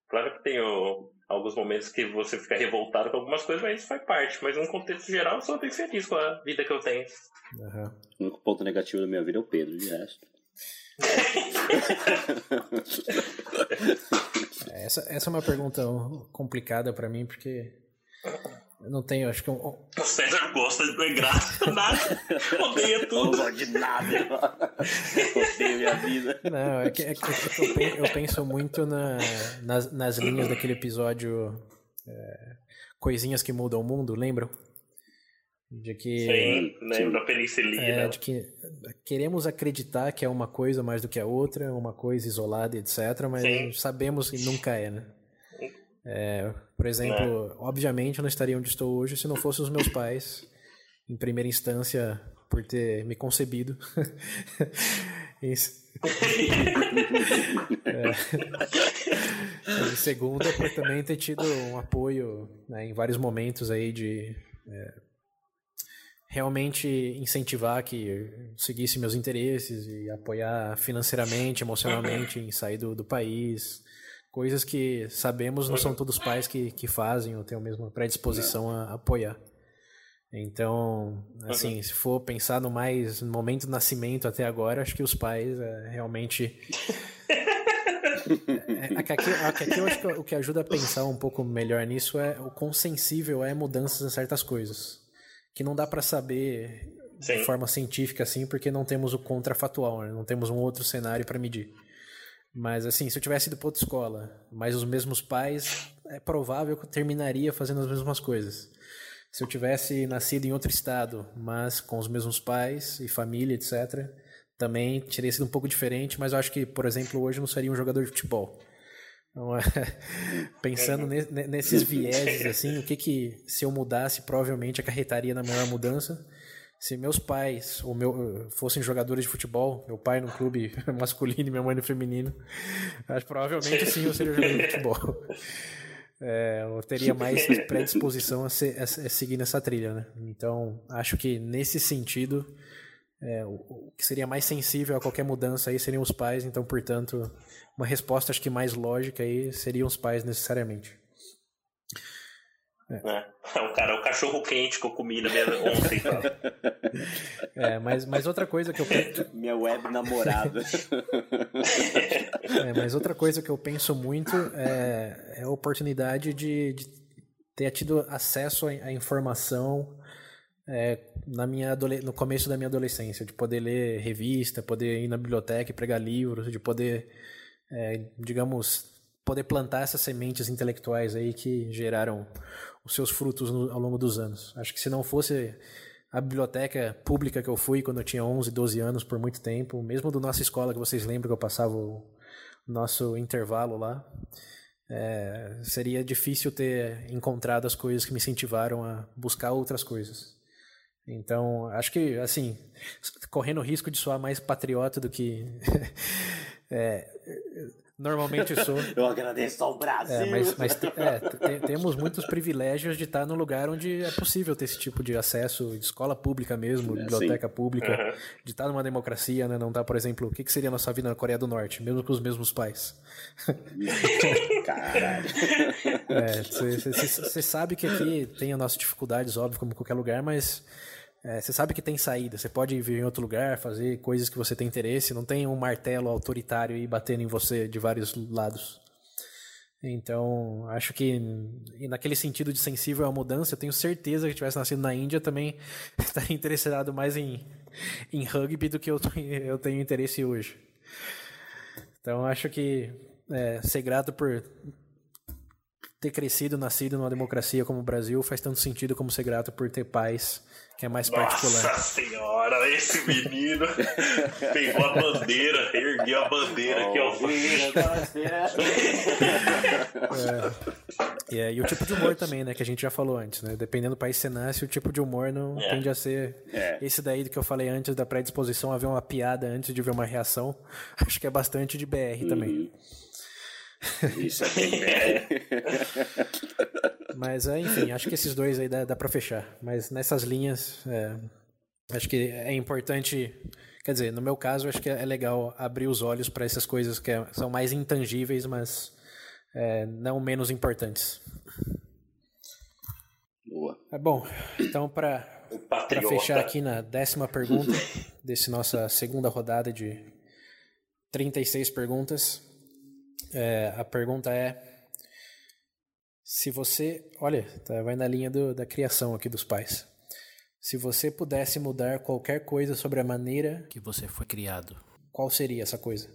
claro que tenho alguns momentos que você fica revoltado com algumas coisas, mas isso faz parte. Mas no contexto geral, eu sou bem feliz com a vida que eu tenho. Uhum. O único ponto negativo da minha vida é o Pedro, de resto. essa, essa é uma pergunta complicada para mim, porque não tenho, acho que um... O César gosta de é graça, nada, odeia tudo. Não gosto de nada, odeio minha vida. Não, é que, é que, é que eu, penso, muito na, nas, nas linhas daquele episódio é, Coisinhas que Mudam o Mundo, lembram? De que. Sim, lembro da penicilina. É, de que queremos acreditar que é uma coisa mais do que a outra, uma coisa isolada, etc., mas Sim. sabemos que nunca é, né? É, por exemplo, é. obviamente eu não estaria onde estou hoje se não fossem os meus pais, em primeira instância, por ter me concebido. é. E segunda, por também ter tido um apoio né, em vários momentos aí de é, realmente incentivar que seguisse meus interesses e apoiar financeiramente, emocionalmente em sair do, do país. Coisas que sabemos não são todos os pais que, que fazem ou têm a mesma predisposição a, apoiar. Então, assim, se for pensar no mais no momento do nascimento até agora, acho que os pais é, realmente. é, é, aqui, aqui eu acho que o que ajuda a pensar um pouco melhor nisso é o quão sensível é mudanças em certas coisas que não dá para saber Sim. de forma científica assim, porque não temos o contrafatual, né? não temos um outro cenário para medir. Mas assim, se eu tivesse ido para outra escola, mas os mesmos pais, é provável que eu terminaria fazendo as mesmas coisas. Se eu tivesse nascido em outro estado, mas com os mesmos pais e família, etc., também teria sido um pouco diferente, mas eu acho que, por exemplo, hoje eu não seria um jogador de futebol. Então, pensando nesses vieses, assim, o que que, se eu mudasse, provavelmente acarretaria na maior mudança. Se meus pais ou meu, fossem jogadores de futebol, meu pai no clube masculino e minha mãe no feminino, acho provavelmente sim eu seria jogador de futebol. É, eu teria mais predisposição a, ser, a seguir nessa trilha, né? Então, acho que nesse sentido, é, o, o, que seria mais sensível a qualquer mudança aí seriam os pais, então, portanto, uma resposta acho que mais lógica aí seriam os pais necessariamente. É. É. O cara, o cachorro quente que eu comi na minha ontem. é, mas, mas outra coisa que eu minha web namorada. é, mas outra coisa que eu penso muito é, é a oportunidade de, de ter tido acesso à informação é, na minha no começo da minha adolescência, de poder ler revista, poder ir na biblioteca e pregar livros, de poder, é, digamos, poder plantar essas sementes intelectuais aí que geraram os seus frutos no, ao longo dos anos. Acho que se não fosse a biblioteca pública que eu fui quando eu tinha 11, 12 anos por muito tempo, mesmo do nossa escola que vocês lembram que eu passava o nosso intervalo lá, é, seria difícil ter encontrado as coisas que me incentivaram a buscar outras coisas. Então, acho que, assim, correndo o risco de soar mais patriota do que. é, Normalmente sou. Eu agradeço ao Brasil. É, mas, mas é, temos muitos privilégios de estar no lugar onde é possível ter esse tipo de acesso, de escola pública mesmo, é, biblioteca sim. pública, uhum. de estar numa democracia, né? Não tá, por exemplo, o que, que seria a nossa vida na Coreia do Norte, mesmo com os mesmos pais. Caralho. Você é, sabe que aqui tem as nossas dificuldades, óbvio, como em qualquer lugar, mas você é, sabe que tem saída, você pode vir em outro lugar, fazer coisas que você tem interesse, não tem um martelo autoritário e batendo em você de vários lados. Então, acho que naquele sentido de sensível à mudança, eu tenho certeza que tivesse nascido na Índia também estaria interessado mais em, em rugby do que eu, eu tenho interesse hoje. Então, acho que é, ser grato por ter crescido, nascido numa democracia como o Brasil faz tanto sentido como ser grato por ter pais que é mais Nossa particular. Nossa senhora, esse menino pegou a bandeira, ergueu a bandeira oh, aqui, ó. é. é, e o tipo de humor também, né, que a gente já falou antes, né? Dependendo do país que você nasce, o tipo de humor não é. tende a ser é. esse daí do que eu falei antes da predisposição a ver uma piada antes de ver uma reação. Acho que é bastante de BR uhum. também. Isso é bem BR. Mas, é, enfim, acho que esses dois aí dá, dá pra fechar. Mas nessas linhas, é, acho que é importante. Quer dizer, no meu caso, acho que é legal abrir os olhos para essas coisas que é, são mais intangíveis, mas é, não menos importantes. Boa. É bom. Então, para fechar aqui na décima pergunta desse nossa segunda rodada de 36 perguntas, é, a pergunta é se você. Olha, tá, vai na linha do, da criação aqui dos pais. Se você pudesse mudar qualquer coisa sobre a maneira que você foi criado, qual seria essa coisa?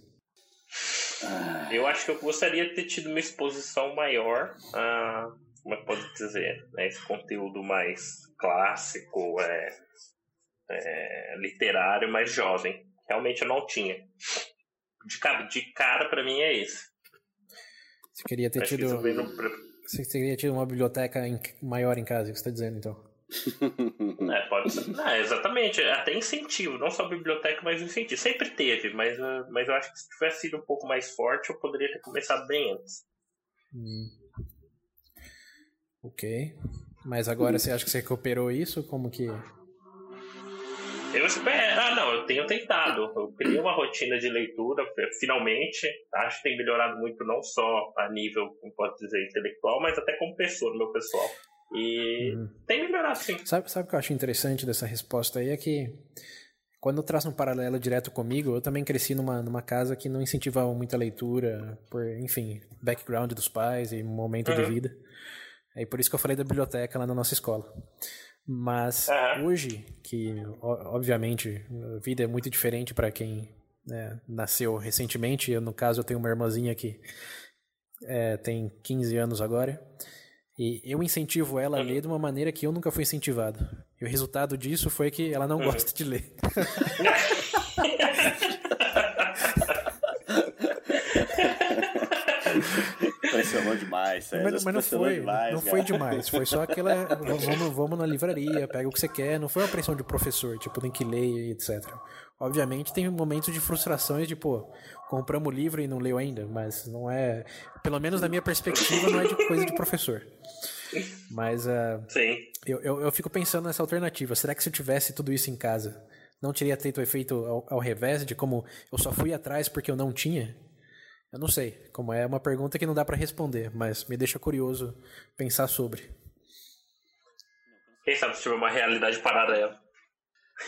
Eu acho que eu gostaria de ter tido uma exposição maior a, como é que pode dizer, né, esse conteúdo mais clássico, é, é, literário, mais jovem. Realmente eu não tinha. De cara, de cara para mim é esse. Você queria ter acho tido. Você teria tido uma biblioteca em, maior em casa, que você está dizendo, então. é, pode ser. Não, exatamente, até incentivo, não só biblioteca, mas incentivo. Sempre teve, mas, uh, mas eu acho que se tivesse sido um pouco mais forte, eu poderia ter começado bem antes. Hum. Ok. Mas agora você acha que você recuperou isso? Como que. Eu espero. Ah, não, eu tenho tentado. Eu criei uma rotina de leitura, finalmente. Acho que tem melhorado muito, não só a nível, como pode dizer, intelectual, mas até como pessoa, meu pessoal. E uhum. tem melhorado, sim. Sabe, sabe o que eu acho interessante dessa resposta aí? É que quando eu traço um paralelo direto comigo, eu também cresci numa, numa casa que não incentivava muita leitura, por, enfim, background dos pais e momento uhum. de vida. É por isso que eu falei da biblioteca lá na nossa escola. Mas uhum. hoje, que obviamente a vida é muito diferente para quem né, nasceu recentemente, eu, no caso eu tenho uma irmãzinha que é, tem 15 anos agora, e eu incentivo ela a ler de uma maneira que eu nunca fui incentivado. E o resultado disso foi que ela não uhum. gosta de ler. Impressionou demais, César. Mas, mas não foi, demais, não cara. foi demais. Foi só aquela. Vamos, vamos na livraria, pega o que você quer. Não foi uma pressão de professor, tipo, tem que ler, etc. Obviamente tem momentos de frustrações de, pô, compramos o livro e não leu ainda, mas não é. Pelo menos na minha perspectiva, não é de coisa de professor. Mas uh, Sim. Eu, eu, eu, fico pensando nessa alternativa. Será que se eu tivesse tudo isso em casa, não teria feito o efeito ao, ao revés de como eu só fui atrás porque eu não tinha? Eu não sei, como é uma pergunta que não dá para responder, mas me deixa curioso pensar sobre. Quem sabe se tiver uma realidade paralela.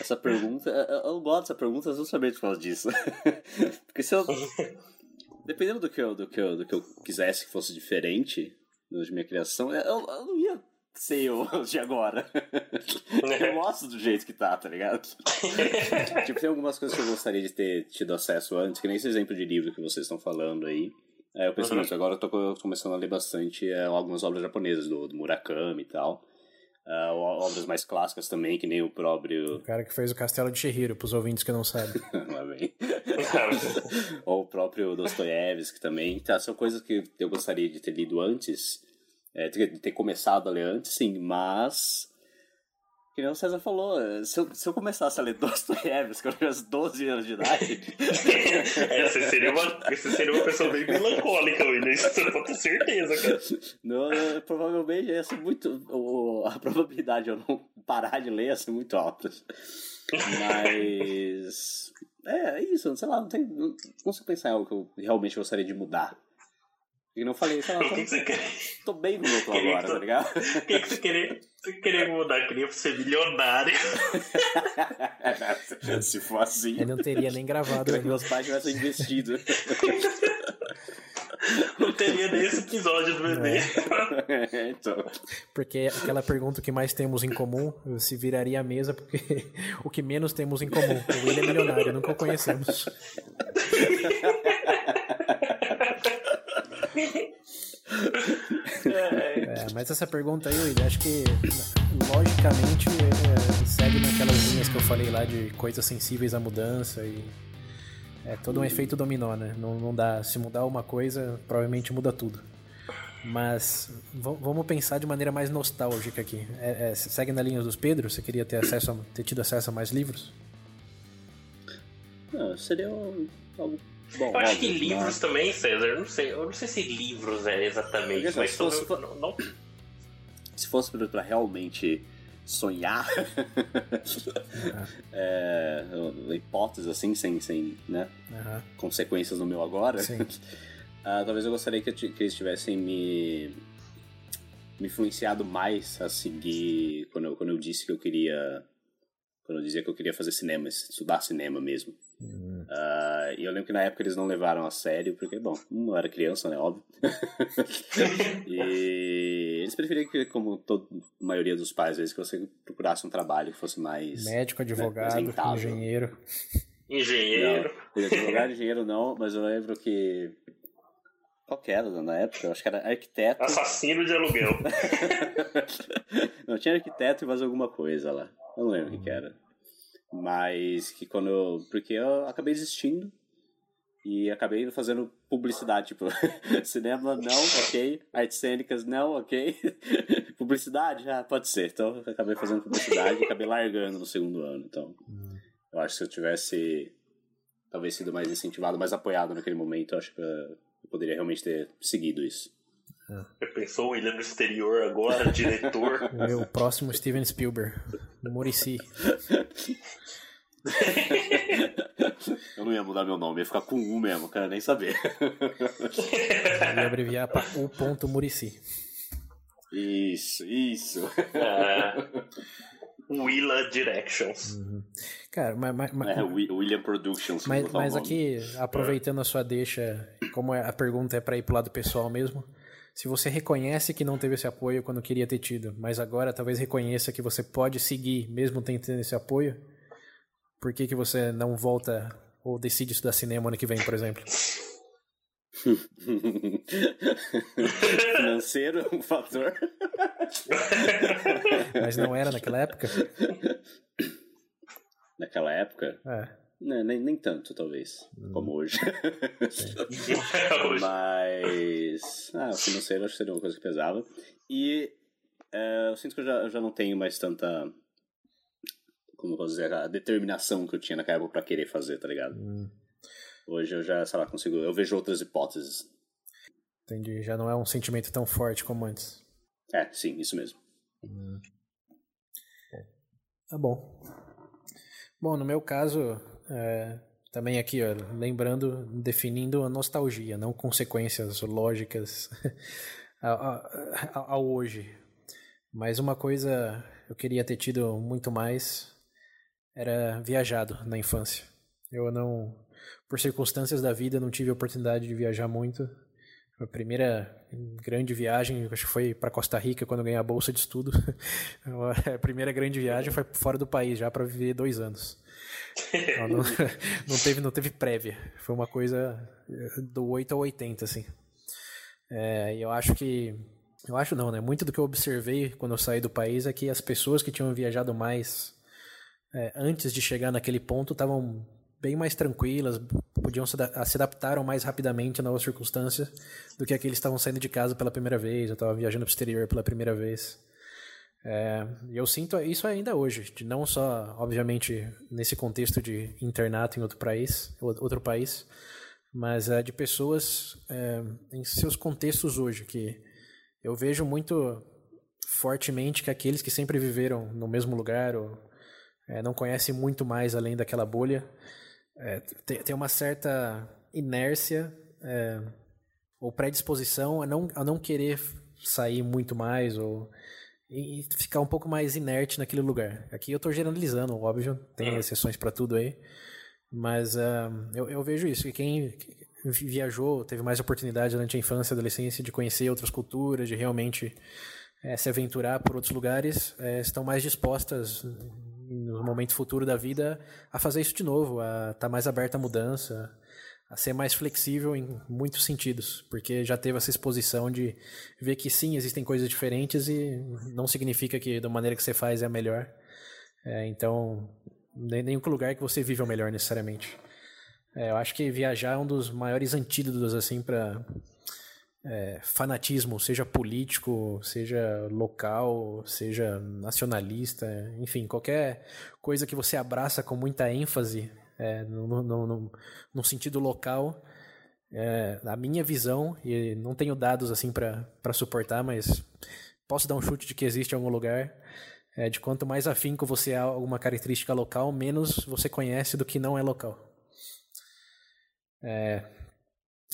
Essa pergunta, eu gosto dessa pergunta justamente por causa disso. Porque se eu. Dependendo do que eu, do que eu, do que eu quisesse que fosse diferente de minha criação, eu, eu não ia ser eu de agora. eu gosto do jeito que tá, tá ligado? tipo, tem algumas coisas que eu gostaria de ter tido acesso antes, que nem esse exemplo de livro que vocês estão falando aí. É, eu penso uhum. agora eu tô começando a ler bastante é, algumas obras japonesas, do, do Murakami e tal. Uh, obras mais clássicas também, que nem o próprio. O cara que fez o Castelo de Shihiro, pros ouvintes que não sabem. é. Ou o próprio Dostoiévski também. Tá, são coisas que eu gostaria de ter lido antes, é, ter, ter começado a ler antes, sim, mas Que nem o César falou, se eu, se eu começasse a ler Dostoiévski quando eu tivesse 12 anos de idade. você, seria uma, você seria uma pessoa bem melancólica, William. Isso eu tenho certeza, cara. Não, eu, provavelmente ia ser muito. O, a probabilidade de eu não parar de ler ia ser muito alta. Mas. É, é isso, sei lá, não, tem, não consigo pensar em algo que eu realmente gostaria de mudar. E não falei, sei lá, O que, que você quer? tô bem no meu tô agora, tá ligado? O que, que você queria, você queria mudar? Queria ser milionário. Se for assim, Ele não teria nem gravado. queria que meus pais tivessem investido. Não teria nem esse episódio do bebê. então, Porque aquela pergunta que mais temos em comum se viraria a mesa, porque o que menos temos em comum. O William é milionário, nunca o conhecemos. É, mas essa pergunta aí, William, acho que logicamente é, segue naquelas linhas que eu falei lá de coisas sensíveis à mudança e é todo um efeito dominó, né? Não, não dá. Se mudar uma coisa, provavelmente muda tudo. Mas vamos pensar de maneira mais nostálgica aqui. É, é, segue na linha dos Pedro? Você queria ter acesso a, ter tido acesso a mais livros? não, seria um, algo bom. Eu acho que livros também, César, eu não sei, eu não sei se livros é exatamente, mas se fosse- sobre- não, não- se fosse pra- realmente sonhar, é, hipóteses assim, sem, sem né, Aham. consequências no meu agora, Sim. ah, talvez eu gostaria que, que eles tivessem me, me influenciado mais a seguir quando eu, quando eu disse que eu queria. Quando eu dizia que eu queria fazer cinema, estudar cinema mesmo. Hum, Ah, e eu lembro que na época eles não levaram a sério, porque, bom, não era criança, né? Óbvio. e eles preferiam que, como toda a maioria dos pais, às vezes, que você procurasse um trabalho que fosse mais. Médico, advogado, apresentável. engenheiro. engenheiro. Não, advogado, engenheiro não, mas eu lembro que. Qual que era na época? Eu acho que era arquiteto. Assassino de aluguel. não, tinha arquiteto e mais alguma coisa lá. Eu não lembro o que, que era. Mas que quando eu. Porque eu acabei desistindo. E acabei fazendo publicidade, tipo, cinema não, ok. Artes cênicas não, ok. publicidade, ah, pode ser. Então eu acabei fazendo publicidade e acabei largando no segundo ano. Então, eu acho que se eu tivesse talvez sido mais incentivado, mais apoiado naquele momento, eu acho que eu poderia realmente ter seguido isso. Você pensou o William no exterior agora, diretor? O meu próximo Steven Spielberg. Murici. Eu não ia mudar meu nome, ia ficar com U mesmo, quero nem saber. Eu ia abreviar para o ponto Murici. Isso, isso. É, Willa Directions. Cara, mas, mas, mas- É, Wi- William Productions. Mas, mas aqui, aproveitando a sua deixa, como é- a pergunta é para ir pro lado pessoal mesmo, se você reconhece que não teve esse apoio quando queria ter tido, mas agora talvez reconheça que você pode seguir mesmo tendo esse apoio, por que, que você não volta ou decide estudar cinema ano que vem, por exemplo? Financeiro, um fator. Mas não era naquela época? Naquela época, É. né, nem, nem tanto, talvez, como hoje. Hoje. Mas. Ah, o financeiro acho que seria uma coisa que pesava. E é, eu sinto que eu já, eu já não tenho mais tanta. Como posso dizer? A determinação que eu tinha naquela época pra querer fazer, tá ligado? Hum, Hoje eu já, sei lá, consigo. Eu vejo outras hipóteses. entendi. Já não é um sentimento tão forte como antes. É, sim, isso mesmo. Tá bom. Bom, no meu caso, é, também aqui, ó, lembrando, definindo a nostalgia, não consequências lógicas ao, ao- ao hoje. Mas uma coisa eu queria ter tido muito mais era viajado na infância. Eu não, por circunstâncias da vida, não tive a oportunidade de viajar muito. A primeira grande viagem, acho que foi para Costa Rica quando eu ganhei a bolsa de estudo. A primeira grande viagem foi fora do país, já para viver dois anos. Não, não- não teve, não teve prévia. Foi uma coisa eh, do 8 ao 80, assim. É, eu acho que. Eu acho não, né? Muito do que eu observei quando eu saí do país é que as pessoas que tinham viajado mais é, antes de chegar naquele ponto estavam bem mais tranquilas, podiam se, se adaptaram mais rapidamente a novas circunstâncias do que aqueles que estavam saindo de casa pela primeira vez, estava viajando para o exterior pela primeira vez. É, eu sinto isso ainda hoje, não só, obviamente, nesse contexto de internato em outro país, outro país, mas é, de pessoas é, em seus contextos hoje, que eu vejo muito fortemente que aqueles que sempre viveram no mesmo lugar ou é, não conhecem muito mais além daquela bolha, é, tem, tem, uma certa inércia é, ou predisposição a não, a não querer sair muito mais ou e ficar um pouco mais inerte naquele lugar. Aqui eu estou generalizando, óbvio, tem uhum. exceções para tudo aí, mas uh, eu, eu, vejo isso, que quem viajou, teve mais oportunidade durante a infância e adolescência de conhecer outras culturas, de realmente é, se aventurar por outros lugares, é, estão mais dispostas no momento futuro da vida a fazer isso de novo, a estar tá mais aberta à mudança, a ser mais flexível em muitos sentidos, porque já teve essa exposição de ver que sim, existem coisas diferentes e não significa que da maneira que você faz é a melhor. É, então, nenhum lugar que você vive é o melhor necessariamente. É, eu acho que viajar é um dos maiores antídotos assim para é, fanatismo, seja político, seja local, seja nacionalista, enfim, qualquer coisa que você abraça com muita ênfase é, no, no, no, no, sentido local, é, a minha visão, e não tenho dados assim para suportar, mas posso dar um chute de que existe em algum lugar, é, de quanto mais afinco você é alguma característica local, menos você conhece do que não é local. É,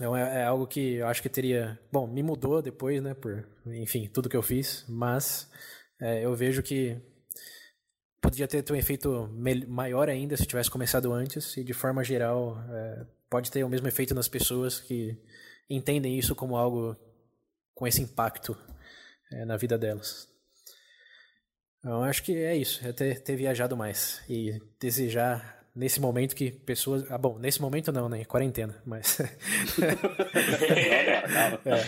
então é, é, algo que eu acho que teria. Bom, me mudou depois, né? Por, enfim, tudo que eu fiz, mas é, eu vejo que poderia ter, ter um efeito maior ainda se tivesse começado antes, e de forma geral é, pode ter o mesmo efeito nas pessoas que entendem isso como algo com esse impacto é, na vida delas. Então, acho que é isso, é ter, ter viajado mais e desejar nesse momento que pessoas. Ah, bom, nesse momento não, né? Quarentena, mas. é,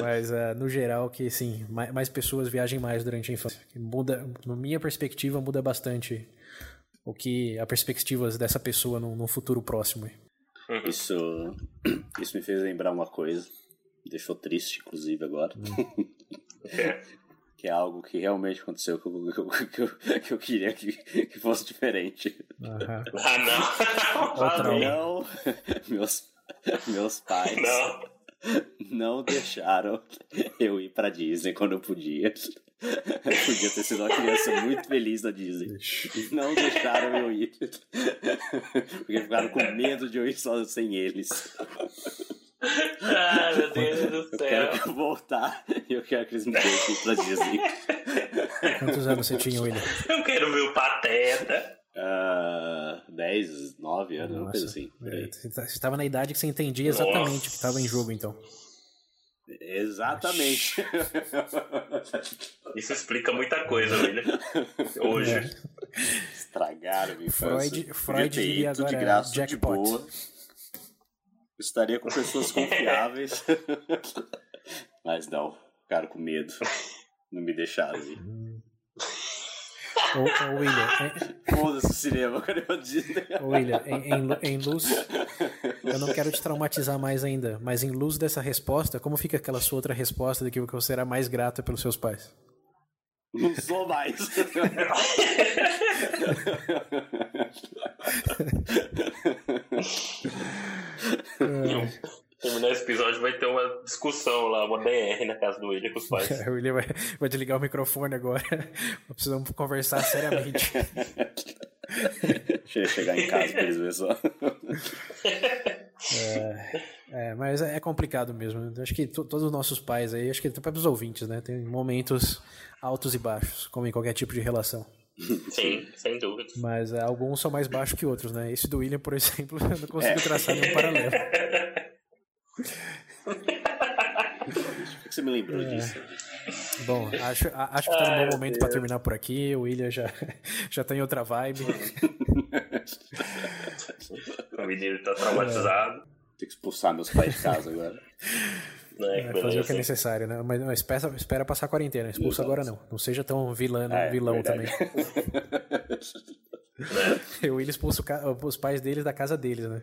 mas uh, no geral, que sim, mais, mais, pessoas viajem mais durante a infância. Muda, na minha perspectiva, muda bastante o que a perspectiva dessa pessoa no, no futuro próximo. Isso, isso me fez lembrar uma coisa. Me deixou triste, inclusive, agora. Hum. que é algo que realmente aconteceu que eu, que eu, que eu queria que, que fosse diferente. Uhum. Ah, não! não, meus, meus pais não. não deixaram eu ir pra Disney quando eu podia. Eu podia ter sido uma criança muito feliz na Disney. Não deixaram eu ir. Porque ficaram com medo de eu ir só sem eles. Ai, meu Deus do céu. Eu quero voltar e eu quero que eles me deixem pra Disney. Quantos anos você tinha, William? Eu quero ver o Pateta. Uh, 10, 9 anos, uma coisa assim. É, você estava na idade que você entendia exatamente Nossa. o que estava em jogo, então. Exatamente. Isso explica muita coisa, William. Hoje. É. Estragaram minha Freud, Freud diria agora de graça, jackpot. De boa estaria com pessoas confiáveis. Mas não, ficaram com medo. Não me deixaram ir. Ô, ô William. Foda-se o cinema, cadê o Disney? Ô, William, em, em, em, luz. Eu não quero te traumatizar mais ainda, mas em luz dessa resposta, como fica aquela sua outra resposta de que você será mais grata pelos seus pais? Não sou mais. Terminar esse episódio vai ter uma discussão lá, uma DR na casa do William com os pais. O William vai, vai desligar o microfone agora. Precisamos conversar seriamente. Deixa eu chegar em casa pra eles verem só. É, é, mas é complicado mesmo. Acho que todos os nossos pais aí, acho que até para os ouvintes, né? Tem momentos altos e baixos, como em qualquer tipo de relação. Sim, sem dúvida. Mas é, alguns são mais baixos que outros, né? Esse do William, por exemplo, eu não consigo é. traçar nenhum paralelo. Por que você me lembrou é. disso? Bom, acho, acho que tá no bom momento para terminar por aqui. O William já, já tá em outra vibe. o menino tá traumatizado. Tem que expulsar meus pais de casa agora. É, fazer o que é necessário, né? Mas não, espera, espera passar a quarentena, expulsa agora não. Não seja tão vilã, é, vilão verdade. também. o William expulsa os pais deles da casa deles, né?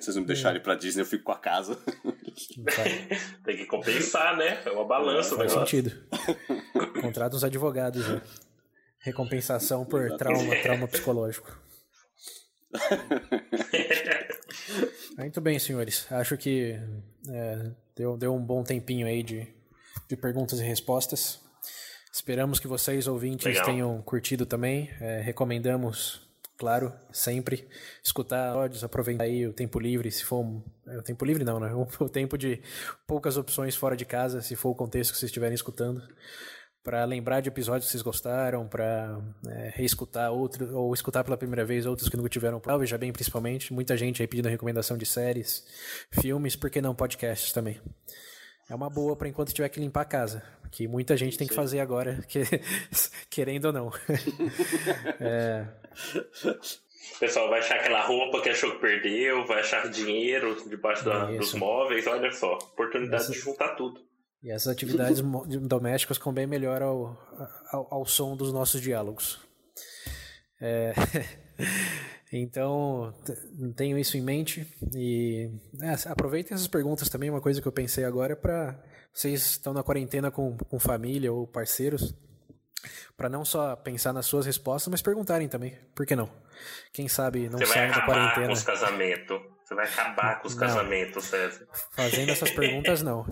Vocês não me deixarem pra Disney, eu fico com a casa. Tem que compensar, né? É uma balança. É, faz sentido. Contrata uns advogados já. Recompensação por trauma, trauma psicológico. Muito bem, senhores. Acho que é, deu, deu um bom tempinho aí de, de perguntas e respostas. Esperamos que vocês, ouvintes, Legal. tenham curtido também. É, recomendamos, claro, sempre escutar áudios, aproveitar aí o tempo livre, se for. Um, é, o tempo livre não, né? O, o tempo de poucas opções fora de casa, se for o contexto que vocês estiverem escutando para lembrar de episódios que vocês gostaram, para é, reescutar outros, ou escutar pela primeira vez outros que nunca tiveram prova, já bem principalmente. Muita gente aí pedindo recomendação de séries, filmes, por que não podcasts também. É uma boa para enquanto tiver que limpar a casa, que muita gente tem que fazer agora, que, querendo ou não. é... O pessoal vai achar aquela roupa que achou que perdeu, vai achar dinheiro debaixo da, dos móveis, olha só, oportunidade Essa... de juntar tudo. E essas atividades domésticas com bem melhor ao, ao, ao, som dos nossos diálogos. É, então, tenho isso em mente e é, aproveitem essas perguntas também. Uma coisa que eu pensei agora é para vocês estão na quarentena com, com família ou parceiros, para não só pensar nas suas respostas, mas perguntarem também. Por que não? Quem sabe não saem da quarentena. Com os casamentos. Você vai acabar com os não. casamentos, César. Fazendo essas perguntas, não.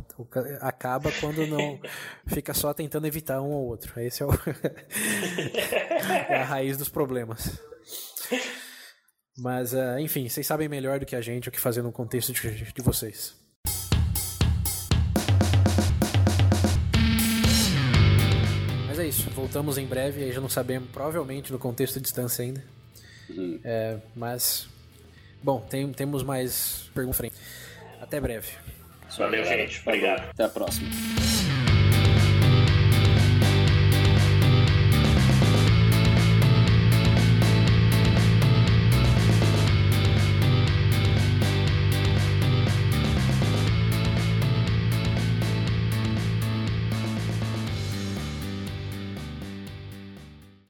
Acaba quando não fica só tentando evitar um ou outro. Esse é, o é a raiz dos problemas. Mas, uh, enfim, vocês sabem melhor do que a gente o que fazer no contexto de, de vocês. Mas é isso. Voltamos em breve. Aí já não sabemos, provavelmente, no contexto de distância ainda. Uhum. É, mas Bom, tem, temos mais perguntas. Até breve. Valeu, gente. Obrigado. Até a próxima.